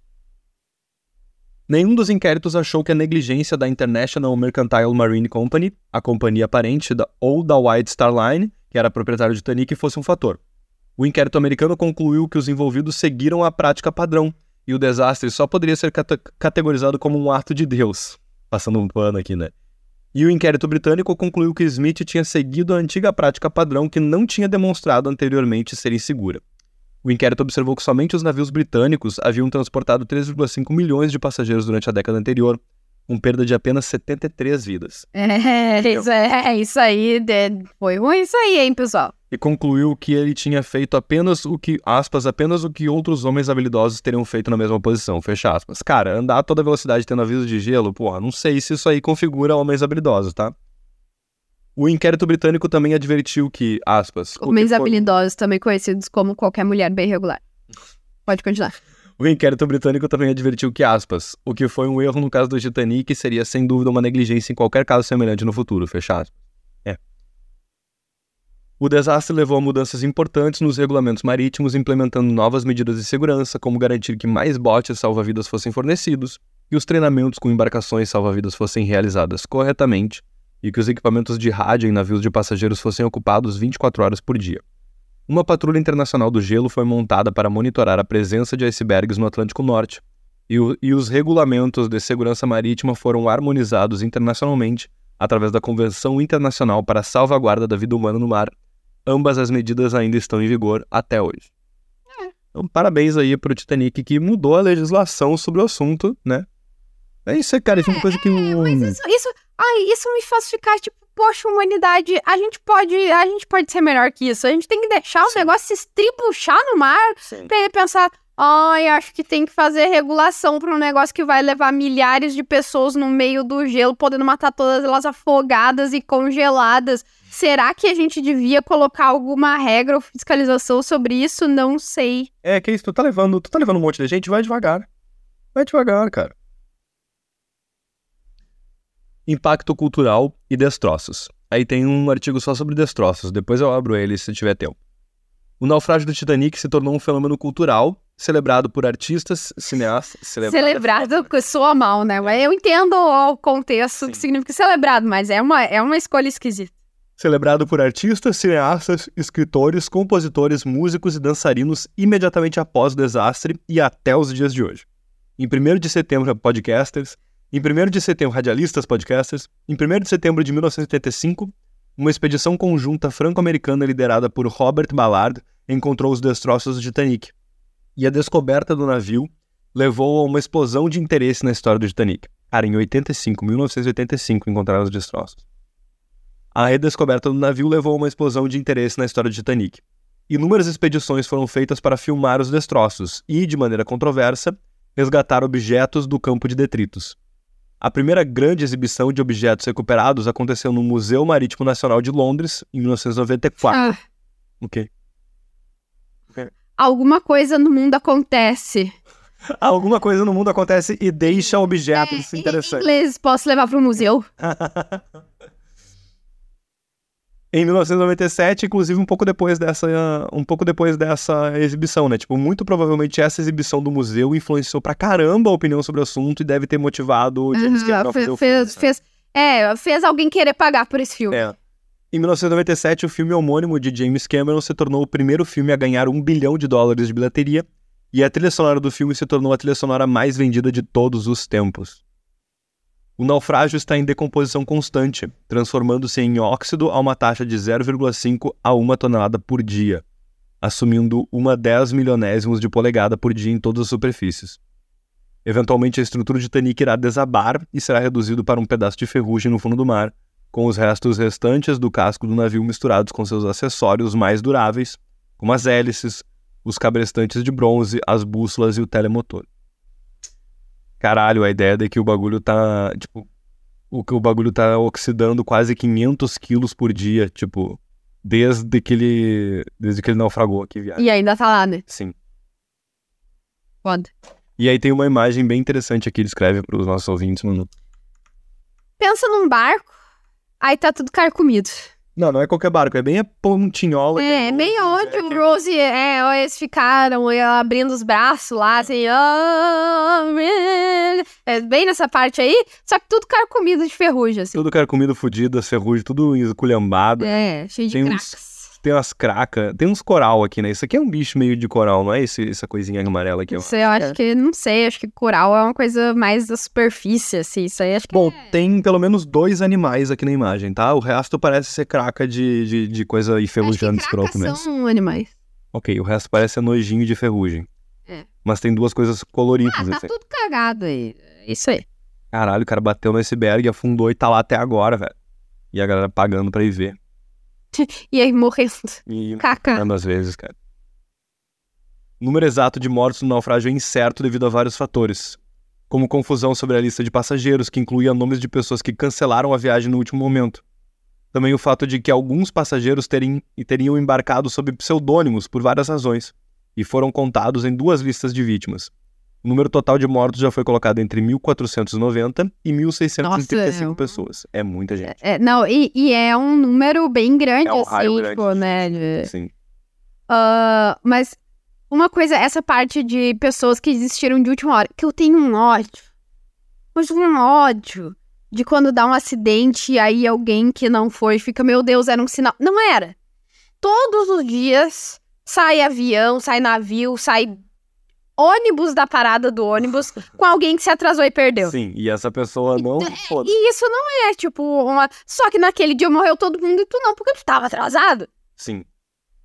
Nenhum dos inquéritos achou que a negligência da International Mercantile Marine Company, a companhia parente da, ou da White Star Line, que era proprietário do Titanic, fosse um fator. O inquérito americano concluiu que os envolvidos seguiram a prática padrão e o desastre só poderia ser cate- categorizado como um ato de Deus. Passando um pano aqui, né? E o inquérito britânico concluiu que Smith tinha seguido a antiga prática padrão que não tinha demonstrado anteriormente ser insegura. O inquérito observou que somente os navios britânicos haviam transportado 3,5 milhões de passageiros durante a década anterior, com perda de apenas 73 vidas. É, isso, é, isso aí, foi ruim isso aí, hein, pessoal? E concluiu que ele tinha feito apenas o que, aspas, apenas o que outros homens habilidosos teriam feito na mesma posição, fecha aspas. Cara, andar a toda velocidade tendo aviso de gelo, porra, não sei se isso aí configura homens habilidosos, tá? O inquérito britânico também advertiu que, aspas... que Homens foi- habilidosos, também conhecidos como qualquer mulher bem regular. Pode continuar. O inquérito britânico também advertiu que, aspas, o que foi um erro no caso do Titanic seria sem dúvida uma negligência em qualquer caso semelhante no futuro, fecha aspas. É. O desastre levou a mudanças importantes nos regulamentos marítimos, implementando novas medidas de segurança, como garantir que mais botes salva-vidas fossem fornecidos, que os treinamentos com embarcações salva-vidas fossem realizadas corretamente e que os equipamentos de rádio em navios de passageiros fossem ocupados 24 horas por dia. Uma patrulha internacional do gelo foi montada para monitorar a presença de icebergs no Atlântico Norte, e, o- e os regulamentos de segurança marítima foram harmonizados internacionalmente através da Convenção Internacional para a Salvaguarda da Vida Humana no Mar. Ambas as medidas ainda estão em vigor até hoje. Então, parabéns aí pro Titanic que mudou a legislação sobre o assunto, né? É isso aí, cara. Isso é uma coisa que. o- Mas isso, isso, ai, isso me faz ficar tipo, poxa, humanidade, a gente pode, a gente pode ser melhor que isso. A gente tem que deixar o Sim. negócio se estribuchar no mar Sim. pra ele pensar, ai, acho que tem que fazer regulação pra um negócio que vai levar milhares de pessoas no meio do gelo, podendo matar todas elas afogadas e congeladas. Será que a gente devia colocar alguma regra ou fiscalização sobre isso? Não sei. É, que isso, tu tá levando, tu tá levando um monte de gente, vai devagar. Vai devagar, cara. Impacto cultural e destroços. Aí tem um artigo só sobre destroços, depois eu abro ele se tiver tempo. O naufrágio do Titanic se tornou um fenômeno cultural, celebrado por artistas, cineastas... Celebrado que soa mal, né? Mas eu entendo o contexto que Sim. significa celebrado, mas é uma, é uma escolha esquisita. Celebrado por artistas, cineastas, escritores, compositores, músicos e dançarinos imediatamente após o desastre e até os dias de hoje. Em 1 de setembro, podcasters. Em 1 de setembro, radialistas podcasters. Em 1 de setembro de 1985, uma expedição conjunta franco-americana liderada por Robert Ballard encontrou os destroços do Titanic. E a descoberta do navio levou a uma explosão de interesse na história do Titanic. Cara, em 85, 1985, encontraram os destroços. A redescoberta do navio levou a uma explosão de interesse na história do Titanic. Inúmeras expedições foram feitas para filmar os destroços e, de maneira controversa, resgatar objetos do campo de detritos. A primeira grande exibição de objetos recuperados aconteceu no Museu Marítimo Nacional de Londres, em 1994. Ah, Ok. Alguma coisa no mundo acontece. Alguma coisa no mundo acontece e deixa objetos É, em interessantes. inglês, posso levar pro museu? Em 1997, inclusive um pouco depois dessa, um pouco depois dessa exibição, né? Tipo, muito provavelmente essa exibição do museu influenciou pra caramba a opinião sobre o assunto e deve ter motivado o James Aham, Cameron a fazer o filme. fez, fez, é, fez alguém querer pagar por esse filme. É. Em 1997, o filme homônimo de James Cameron se tornou o primeiro filme a ganhar um bilhão de dólares de bilheteria, e a trilha sonora do filme se tornou a trilha sonora mais vendida de todos os tempos. O naufrágio está em decomposição constante, transformando-se em óxido a uma taxa de 0,5 a 1 tonelada por dia, assumindo uma 10 milionésimos de polegada por dia em todas as superfícies. Eventualmente, a estrutura de Titanic irá desabar e será reduzido para um pedaço de ferrugem no fundo do mar, com os restos restantes do casco do navio misturados com seus acessórios mais duráveis, como as hélices, os cabrestantes de bronze, as bússolas e o telemotor. Caralho, a ideia de que o bagulho tá, tipo, o que o bagulho tá oxidando quase 500 quilos por dia, tipo, desde que ele, desde que ele naufragou aqui, viagem. E ainda tá lá, né? Sim. Foda. E aí tem uma imagem bem interessante aqui, ele escreve para os nossos ouvintes, mano. Pensa num barco, aí tá tudo carcomido. Não, não é qualquer barco, é bem a pontinhola. É, Rose meio onde Jack- o Rose, é, ó, eles ficaram é, abrindo os braços lá, assim, ó, é, bem nessa parte aí, só que tudo carcomido de ferrugem, assim. Tudo carcomido, fudido, as ferrugem, tudo esculhambado. É, cheio de Tem uns- cracks. Tem umas cracas, tem uns coral aqui, né? Isso aqui é um bicho meio de coral, não é esse, essa coisinha amarela aqui? ó. Isso eu acho que, não sei, acho que coral é uma coisa mais da superfície, assim, isso aí acho que Bom, tem pelo menos dois animais aqui na imagem, tá? O resto parece ser craca de, de, de coisa enferrujando cracas escroto mesmo. são animais. Ok, o resto parece ser nojinho de ferrugem. É. Mas tem duas coisas coloridas, Ah, tá assim. tudo cagado aí, isso aí. Caralho, o cara bateu no iceberg, afundou e tá lá até agora, velho. E a galera pagando pra ir ver. E aí morrendo, E caca. às vezes, cara. O número exato de mortos no naufrágio é incerto devido a vários fatores, como confusão sobre a lista de passageiros, que incluía nomes de pessoas que cancelaram a viagem no último momento. Também o fato de que alguns passageiros terem, e teriam embarcado sob pseudônimos por várias razões, e foram contados em duas listas de vítimas. O número total de mortos já foi colocado entre 1.490 e 1.635 Nossa, é um- pessoas. É muita gente. É, não, e, e é um número bem grande, É um assim, grande tipo, né? de- Sim. Ah, mas uma coisa, essa parte de pessoas que desistiram de última hora, que eu tenho um ódio. Mas um ódio de quando dá um acidente e aí alguém que não foi fica, meu Deus, era um sinal. Não era. Todos os dias sai avião, sai navio, sai ônibus da parada do ônibus com alguém que se atrasou e perdeu. Sim, e essa pessoa não. Foda. E isso não é, tipo, uma. Só que naquele dia morreu todo mundo e tu não, porque tu tava atrasado. Sim.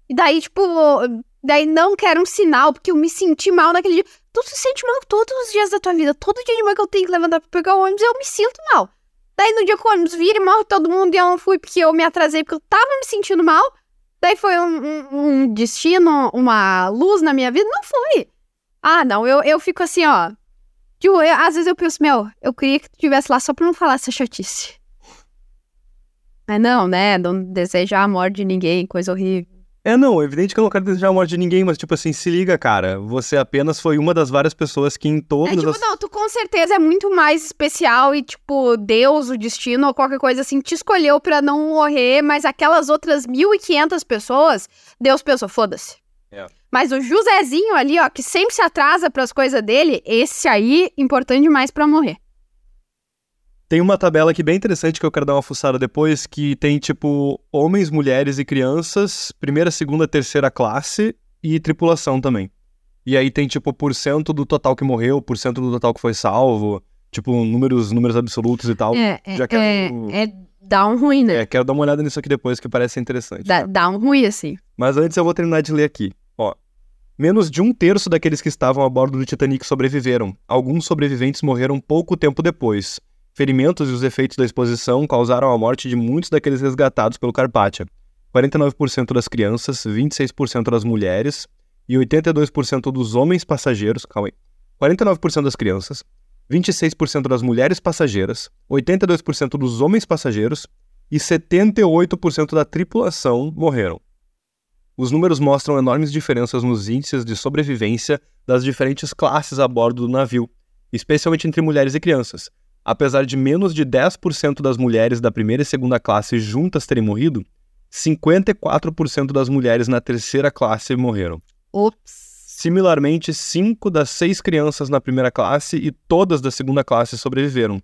E daí, tipo, daí não quero um sinal, porque eu me senti mal naquele dia. Tu se sente mal todos os dias da tua vida. Todo dia de manhã que eu tenho que levantar pra pegar o ônibus, eu me sinto mal. Daí no dia que o ônibus vira e morre todo mundo e eu não fui porque eu me atrasei, porque eu tava me sentindo mal. Daí foi um, um- um destino, uma luz na minha vida. Não foi. Ah, não, eu, eu fico assim, ó. Tipo, eu- às vezes eu penso, meu, eu queria que tu estivesse lá só pra não falar essa chatice. Mas não, né? Não desejar a morte de ninguém, coisa horrível. É, não, é evidente que eu não quero desejar a morte de ninguém, mas, tipo assim, se liga, cara. Você apenas foi uma das várias pessoas que em É todas tipo, as. não, tu com certeza é muito mais especial e, tipo, Deus, o destino ou qualquer coisa assim, te escolheu pra não morrer, mas aquelas outras 1.500 pessoas, Deus pensou, foda-se. É. Mas o Josézinho ali, ó, que sempre se atrasa pras coisas dele, esse aí, importante demais pra morrer. Tem uma tabela aqui bem interessante que eu quero dar uma fuçada depois, que tem, tipo, homens, mulheres e crianças, primeira, segunda, terceira classe e tripulação também. E aí tem, tipo, porcento do total que morreu, porcento do total que foi salvo, tipo, números, números absolutos e tal. É, já é, quero- é, é dá um ruim, né? É, quero dar uma olhada nisso aqui depois, que parece interessante. Dá, dá um ruim, assim. Mas antes eu vou terminar de ler aqui. Ó. Menos de um terço daqueles que estavam a bordo do Titanic sobreviveram. Alguns sobreviventes morreram pouco tempo depois. Ferimentos e os efeitos da exposição causaram a morte de muitos daqueles resgatados pelo Carpathia. 49% das crianças, 26% das mulheres e 82% dos homens passageiros. Calma aí. 49% das crianças, 26% das mulheres passageiras, 82% dos homens passageiros e 78% da tripulação morreram. Os números mostram enormes diferenças nos índices de sobrevivência das diferentes classes a bordo do navio, especialmente entre mulheres e crianças. Apesar de menos de 10% das mulheres da primeira e segunda classe juntas terem morrido, 54% das mulheres na terceira classe morreram. Ops. Similarmente, 5 das 6 crianças na primeira classe e todas da segunda classe sobreviveram.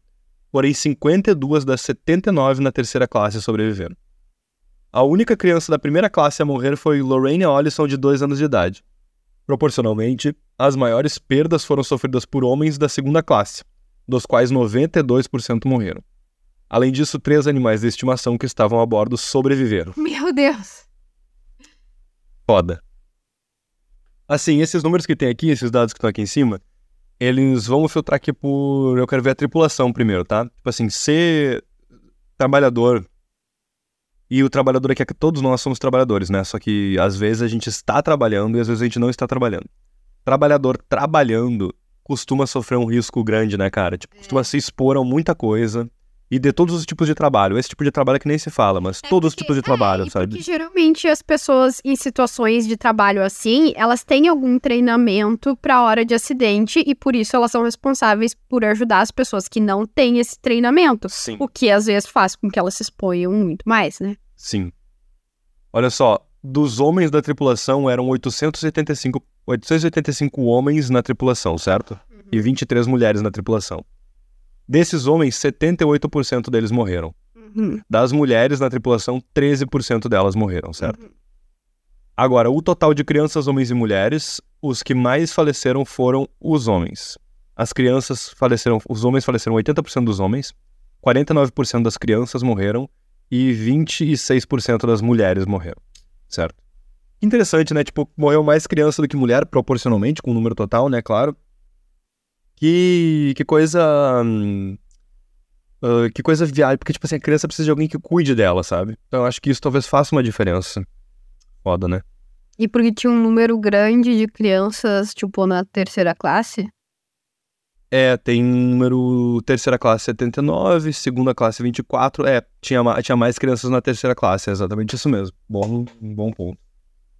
Porém, 52 das 79 na terceira classe sobreviveram. A única criança da primeira classe a morrer foi Lorraine Ollison, de 2 anos de idade. Proporcionalmente, as maiores perdas foram sofridas por homens da segunda classe, dos quais 92% morreram. Além disso, três animais de estimação que estavam a bordo sobreviveram. Meu Deus. Foda. Assim, esses números que tem aqui, esses dados que estão aqui em cima, eles vão filtrar aqui por. Eu quero ver a tripulação primeiro, tá? Tipo assim, ser trabalhador. E o trabalhador aqui é que todos nós somos trabalhadores, né? Só que às vezes a gente está trabalhando e às vezes a gente não está trabalhando. Trabalhador trabalhando costuma sofrer um risco grande, né, cara? Tipo, costuma se expor a muita coisa e de todos os tipos de trabalho. Esse tipo de trabalho é que nem se fala, mas É todos os porque- tipos de trabalho, é, e sabe? Porque geralmente as pessoas em situações de trabalho assim, elas têm algum treinamento pra hora de acidente e por isso elas são responsáveis por ajudar as pessoas que não têm esse treinamento. Sim. O que às vezes faz com que elas se exponham muito mais, né? Sim. Olha só, dos homens da tripulação eram 885, 885 homens na tripulação, certo? E 23 mulheres na tripulação. Desses homens, 78% deles morreram. Uhum. Das mulheres na tripulação, 13% delas morreram, certo? Agora, o total de crianças, homens e mulheres, os que mais faleceram foram os homens. As crianças faleceram, os homens faleceram 80% dos homens, 49% das crianças morreram e 26% das mulheres morreram, certo? Interessante, né? Tipo, morreu mais criança do que mulher, proporcionalmente, com o número total, né? Claro. Que, que coisa. hum, ah, que coisa viável, porque, tipo assim, a criança precisa de alguém que cuide dela, sabe? Então eu acho que isso talvez faça uma diferença. Foda, né? E porque tinha um número grande de crianças, tipo, na terceira classe. É, tem número terceira classe 79, segunda classe 24. É, tinha, tinha mais crianças na terceira classe, é exatamente isso mesmo. Bom, um bom ponto.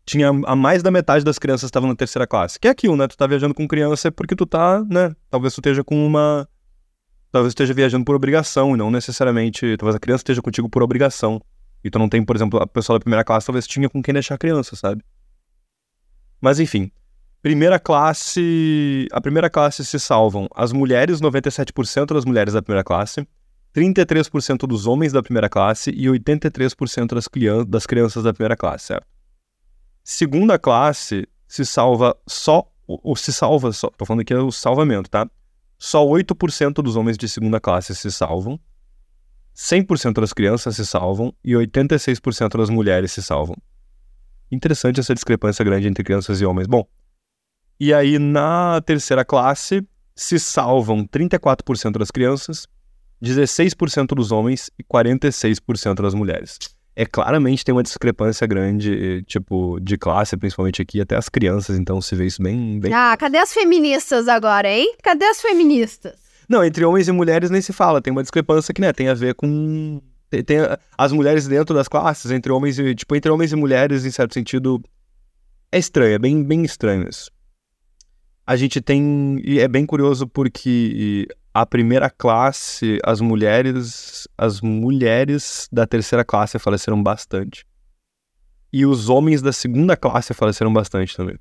Tinha a mais da metade das crianças estavam na terceira classe. Que é aquilo, né? Tu tá viajando com criança é porque tu tá, né? Talvez tu esteja com uma. Talvez tu esteja viajando por obrigação e não necessariamente. Talvez a criança esteja contigo por obrigação. E tu não tem, por exemplo, a pessoa da primeira classe talvez tinha com quem deixar a criança, sabe? Mas enfim. Primeira classe. A primeira classe se salvam as mulheres, 97% das mulheres da primeira classe, 33% dos homens da primeira classe e 83% das, das crianças da primeira classe, certo? Segunda classe se salva só. Ou se salva só. Tô falando aqui é o salvamento, tá? Só 8% dos homens de segunda classe se salvam. 100% das crianças se salvam e 86% das mulheres se salvam. Interessante essa discrepância grande entre crianças e homens. Bom, e aí na terceira classe se salvam 34% das crianças, 16% dos homens e 46% das mulheres. É claramente tem uma discrepância grande, eh, tipo, de classe, principalmente aqui, até as crianças, então se vê isso bem, bem... Ah, cadê as feministas agora, hein? Cadê as feministas? Não, entre homens e mulheres nem se fala, tem uma discrepância que, né, tem a ver com... Tem, tem as mulheres dentro das classes, entre homens e... Tipo, entre homens e mulheres, em certo sentido, é estranho, é bem, bem estranho isso. A gente tem... E é bem curioso porque a primeira classe, as mulheres... As mulheres da terceira classe faleceram bastante. E os homens da segunda classe faleceram bastante também.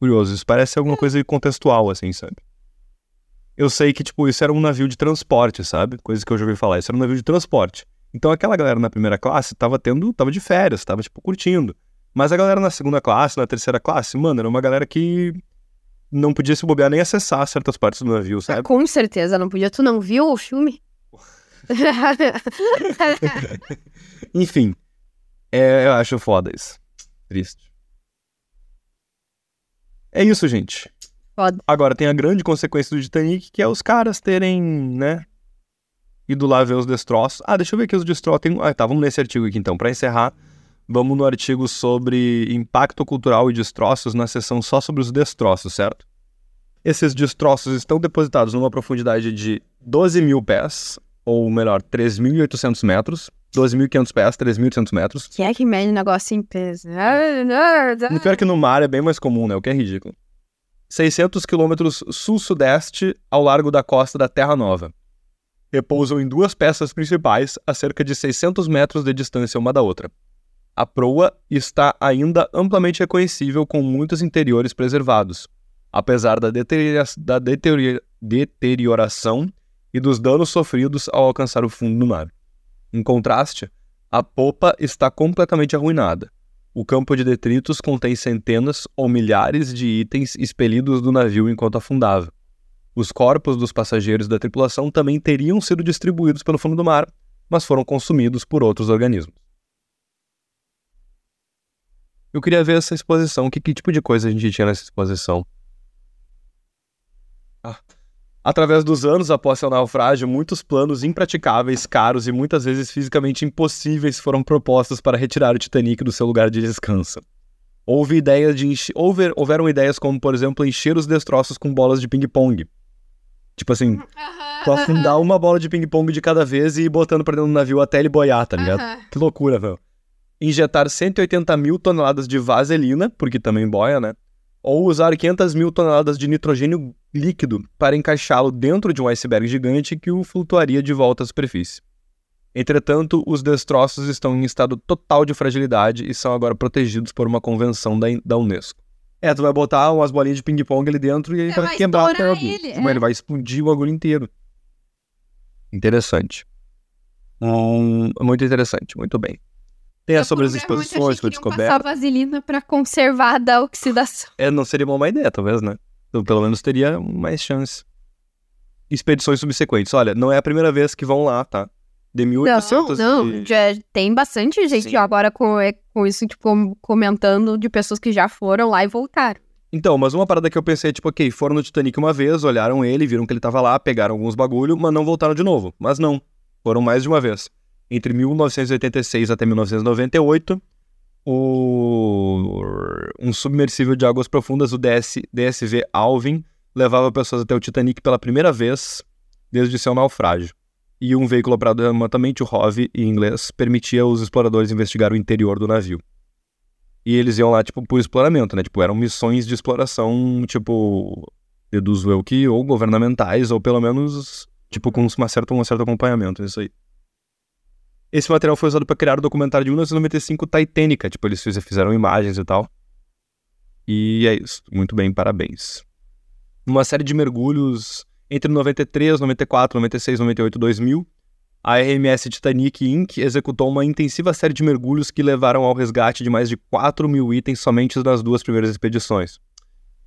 Curioso, isso parece alguma coisa contextual, assim, sabe? Eu sei que, tipo, isso era um navio de transporte, sabe? Coisa que eu já ouvi falar. Isso era um navio de transporte. Então aquela galera na primeira classe tava tendo, tava de férias, tava, tipo, curtindo. Mas a galera na segunda classe, na terceira classe, mano, era uma galera que não podia se bobear nem acessar certas partes do navio, Ah, sabe? com certeza, não podia. Tu não viu o filme? Enfim, é, eu acho foda isso. Triste. É isso, gente. Foda. Agora tem a grande consequência do Titanic, que é os caras terem, né, ido lá ver os destroços. Ah, deixa eu ver aqui os destroços. Tem... Ah, tá, vamos nesse artigo aqui então. Pra encerrar, vamos no artigo sobre impacto cultural e destroços na seção só sobre os destroços, certo? Esses destroços estão depositados numa profundidade de 12 mil pés, ou melhor, 3.800 metros. 12.500 pés, 3.800 metros. Quem é que mede negócio em peso? E pior que no mar é bem mais comum, né? O que é ridículo. 600 quilômetros sul-sudeste ao largo da costa da Terra Nova. Repousam em duas peças principais a cerca de 600 metros de distância uma da outra. A proa está ainda amplamente reconhecível com muitos interiores preservados, apesar da, deteriora da deteriora deterioração e dos danos sofridos ao alcançar o fundo do mar. Em contraste, a popa está completamente arruinada. O campo de detritos contém centenas ou milhares de itens expelidos do navio enquanto afundava. Os corpos dos passageiros da tripulação também teriam sido distribuídos pelo fundo do mar, mas foram consumidos por outros organismos. Eu queria ver essa exposição. Que, que tipo de coisa a gente tinha nessa exposição? Ah. Através dos anos após seu naufrágio, muitos planos impraticáveis, caros e muitas vezes fisicamente impossíveis foram propostos para retirar o Titanic do seu lugar de descanso. Houve ideias de enche... Houver... Houveram ideias como, por exemplo, encher os destroços com bolas de ping-pong. Tipo assim, tu afundar uma bola de ping-pong de cada vez e ir botando pra dentro do navio até ele boiar, tá ligado? Que loucura, velho. Injetar 180 mil toneladas de vaselina, porque também boia, né? Ou usar 500 mil toneladas de nitrogênio líquido para encaixá-lo dentro de um iceberg gigante que o flutuaria de volta à superfície. Entretanto, os destroços estão em estado total de fragilidade e são agora protegidos por uma convenção da, da Unesco. É, tu vai botar umas bolinhas de ping-pong ali dentro e ele vai, vai quebrar o estourar bagulho. ele, é. ele vai explodir o bagulho inteiro. Interessante. Hum, muito interessante, muito bem. Tem as sobre as exposições que foi descoberto. Passar vaselina pra conservar da oxidação. É, não seria uma má ideia, talvez, né? Então, pelo menos teria mais chance. Expedições subsequentes. Olha, não é a primeira vez que vão lá, tá? De 1800 Não, não, e- já tem bastante gente Sim. agora com, é, com isso, tipo, com- comentando de pessoas que já foram lá e voltaram. Então, mas uma parada que eu pensei, tipo, ok, foram no Titanic uma vez, olharam ele, viram que ele tava lá, pegaram alguns bagulho, mas não voltaram de novo. Mas não, foram mais de uma vez. Entre 1986 até 1998, o... um submersível de águas profundas, o DS... DSV Alvin, levava pessoas até o Titanic pela primeira vez desde seu naufrágio. E um veículo operado remotamente, o ROV, em inglês, permitia aos exploradores investigar o interior do navio. E eles iam lá, tipo, por exploramento, né? Tipo, eram missões de exploração, tipo, deduzo eu que, ou governamentais, ou pelo menos, tipo, com uma certa, um certo acompanhamento, isso aí. Esse material foi usado para criar o documentário de 1995 Titânica, tipo, eles fiz- fizeram imagens e tal. E é isso, muito bem, parabéns. Uma série de mergulhos entre 93, 94, 96, 98 e 2000, a RMS Titanic Inc. executou uma intensiva série de mergulhos que levaram ao resgate de mais de 4 mil itens somente nas duas primeiras expedições.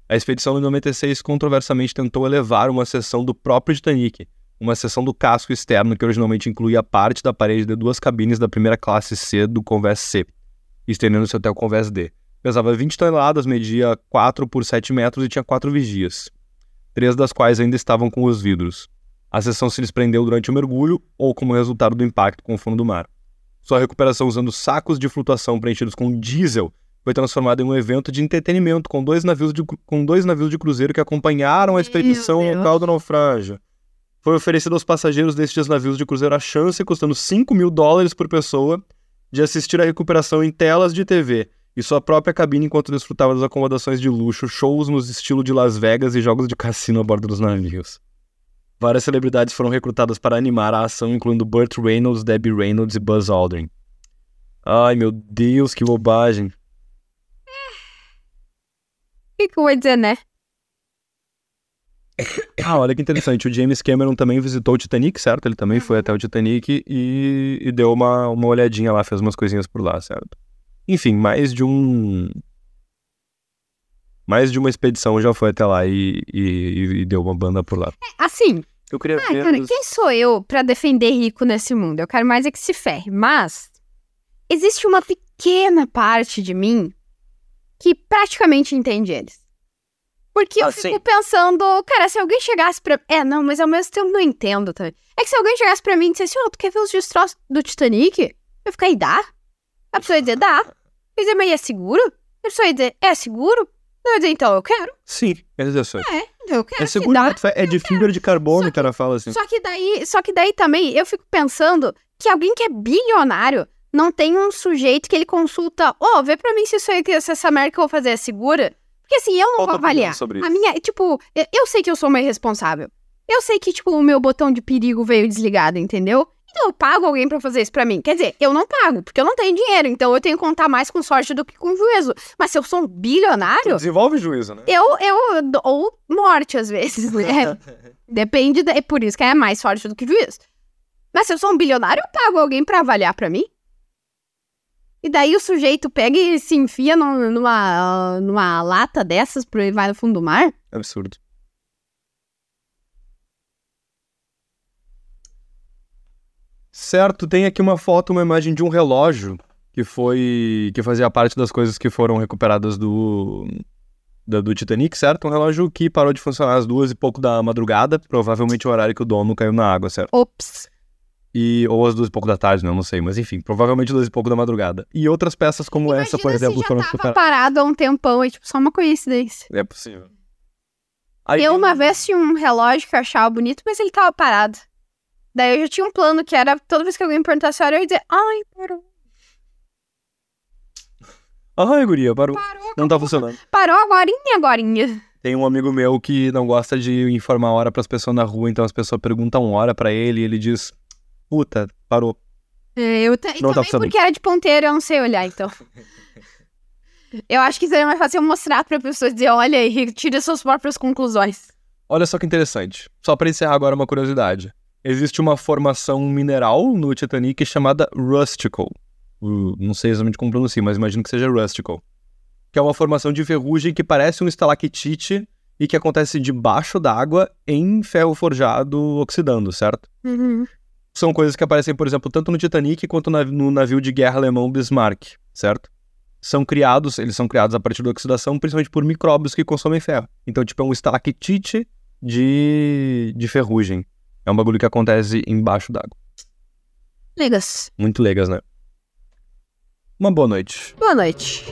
A expedição de 96 controversamente tentou elevar uma seção do próprio Titanic, uma seção do casco externo que originalmente incluía parte da parede de duas cabines da primeira classe C do Convés C, estendendo-se até o Convés D. Pesava 20 toneladas, media 4 por 7 metros e tinha quatro vigias, três das quais ainda estavam com os vidros. A seção se desprendeu durante o mergulho ou como resultado do impacto com o fundo do mar. Sua recuperação usando sacos de flutuação preenchidos com diesel foi transformada em um evento de entretenimento com dois navios de, com dois navios de cruzeiro que acompanharam a expedição Deus. local do naufrágio. Foi oferecido aos passageiros destes navios de cruzeiro a chance, custando 5 mil dólares por pessoa, de assistir à recuperação em telas de TV e sua própria cabine enquanto desfrutava das acomodações de luxo, shows nos estilo de Las Vegas e jogos de cassino a bordo dos navios. Várias celebridades foram recrutadas para animar a ação, incluindo Burt Reynolds, Debbie Reynolds e Buzz Aldrin. Ai, meu Deus, que bobagem. O que, que eu vou dizer, né? Ah, olha que interessante. O James Cameron também visitou o Titanic, certo? Ele também foi até o Titanic e, e deu uma, uma olhadinha lá, fez umas coisinhas por lá, certo? Enfim, mais de um. Mais de uma expedição já foi até lá e, e- e deu uma banda por lá. Assim, Eu queria ah, ver. cara, os- quem sou eu pra defender rico nesse mundo? Eu quero mais é que se ferre. Mas, existe uma pequena parte de mim que praticamente entende eles. Porque eu Ah, fico pensando, cara, se alguém chegasse pra. É, não, mas ao mesmo tempo não entendo também. É que se alguém chegasse pra mim e dissesse, ô, tu quer ver os destroços do Titanic? Eu ficar, e dá? A pessoa ia dizer, dá. Eu ia dizer, mas é seguro? A pessoa ia dizer, é seguro? Eu ia dizer, então eu quero. Sim, exceções. Então eu quero. É que seguro, dá. é de fibra de carbono, Só o cara fala assim. Só que daí, só que daí também eu fico pensando que alguém que é bilionário não tem um sujeito que ele consulta, ô, vê pra mim se isso aí, se essa merda que eu vou fazer é segura. Porque assim, eu não Qual vou a avaliar. sobre A isso? minha, tipo, eu, sei que eu sou meio responsável. Eu sei que, tipo, o meu botão de perigo veio desligado, entendeu? Então eu pago alguém pra fazer isso pra mim. Quer dizer, eu não pago, porque eu não tenho dinheiro, então eu tenho que contar mais com sorte do que com juízo. Mas se eu sou um bilionário, Desenvolve juízo, né? eu, eu ou morte às vezes, né? Depende, da, é por isso que é mais forte do que juiz. Mas se eu sou um bilionário, eu pago alguém pra avaliar pra mim. E daí o sujeito pega e se enfia num- numa, numa lata dessas e vai no fundo do mar. Absurdo. Certo, tem aqui uma foto, uma imagem de um relógio que foi que fazia parte das coisas que foram recuperadas do da- do Titanic, certo? Um relógio que parou de funcionar às duas e pouco da madrugada, provavelmente o horário que o dono caiu na água, certo? Ops. E ou às duas e pouco da tarde, não, não sei, mas enfim, provavelmente duas e pouco da madrugada. E outras peças como essa, por Imagina exemplo, foram recuperadas. parado há um tempão, é tipo só uma coincidência. É possível. Aí Eu uma vez tinha um relógio que eu achava bonito, mas ele tava parado. Daí eu já tinha um plano que era, toda vez que alguém me perguntasse a hora, eu ia dizer, ai, parou, Ai, guria, parou. parou, Não tá funcionando. parou agorinha, agorinha. Tem um amigo meu que não gosta de informar a hora pras pessoas na rua, então as pessoas perguntam hora pra ele e ele diz: Puta, parou. É, eu ta- e Não tá também porque era de ponteiro, eu não sei olhar, então. eu acho que seria mais fácil eu mostrar pra pessoa dizer, olha aí, tire suas próprias conclusões. Olha só que interessante. Só pra encerrar agora uma curiosidade. Existe uma formação mineral no Titanic chamada Rustical. Uh, não sei exatamente como pronuncia, mas imagino que seja Rustical. Que é uma formação de ferrugem que parece um estalactite e que acontece debaixo d'água em ferro forjado oxidando, certo? São coisas que aparecem, por exemplo, tanto no Titanic quanto na- no navio de guerra alemão Bismarck, certo? São criados, eles são criados a partir da oxidação, principalmente por micróbios que consomem ferro. Então, tipo, é um estalactite de, de ferrugem. É um bagulho que acontece embaixo d'água. Ligas. Muito legas, né? Uma boa noite. Boa noite.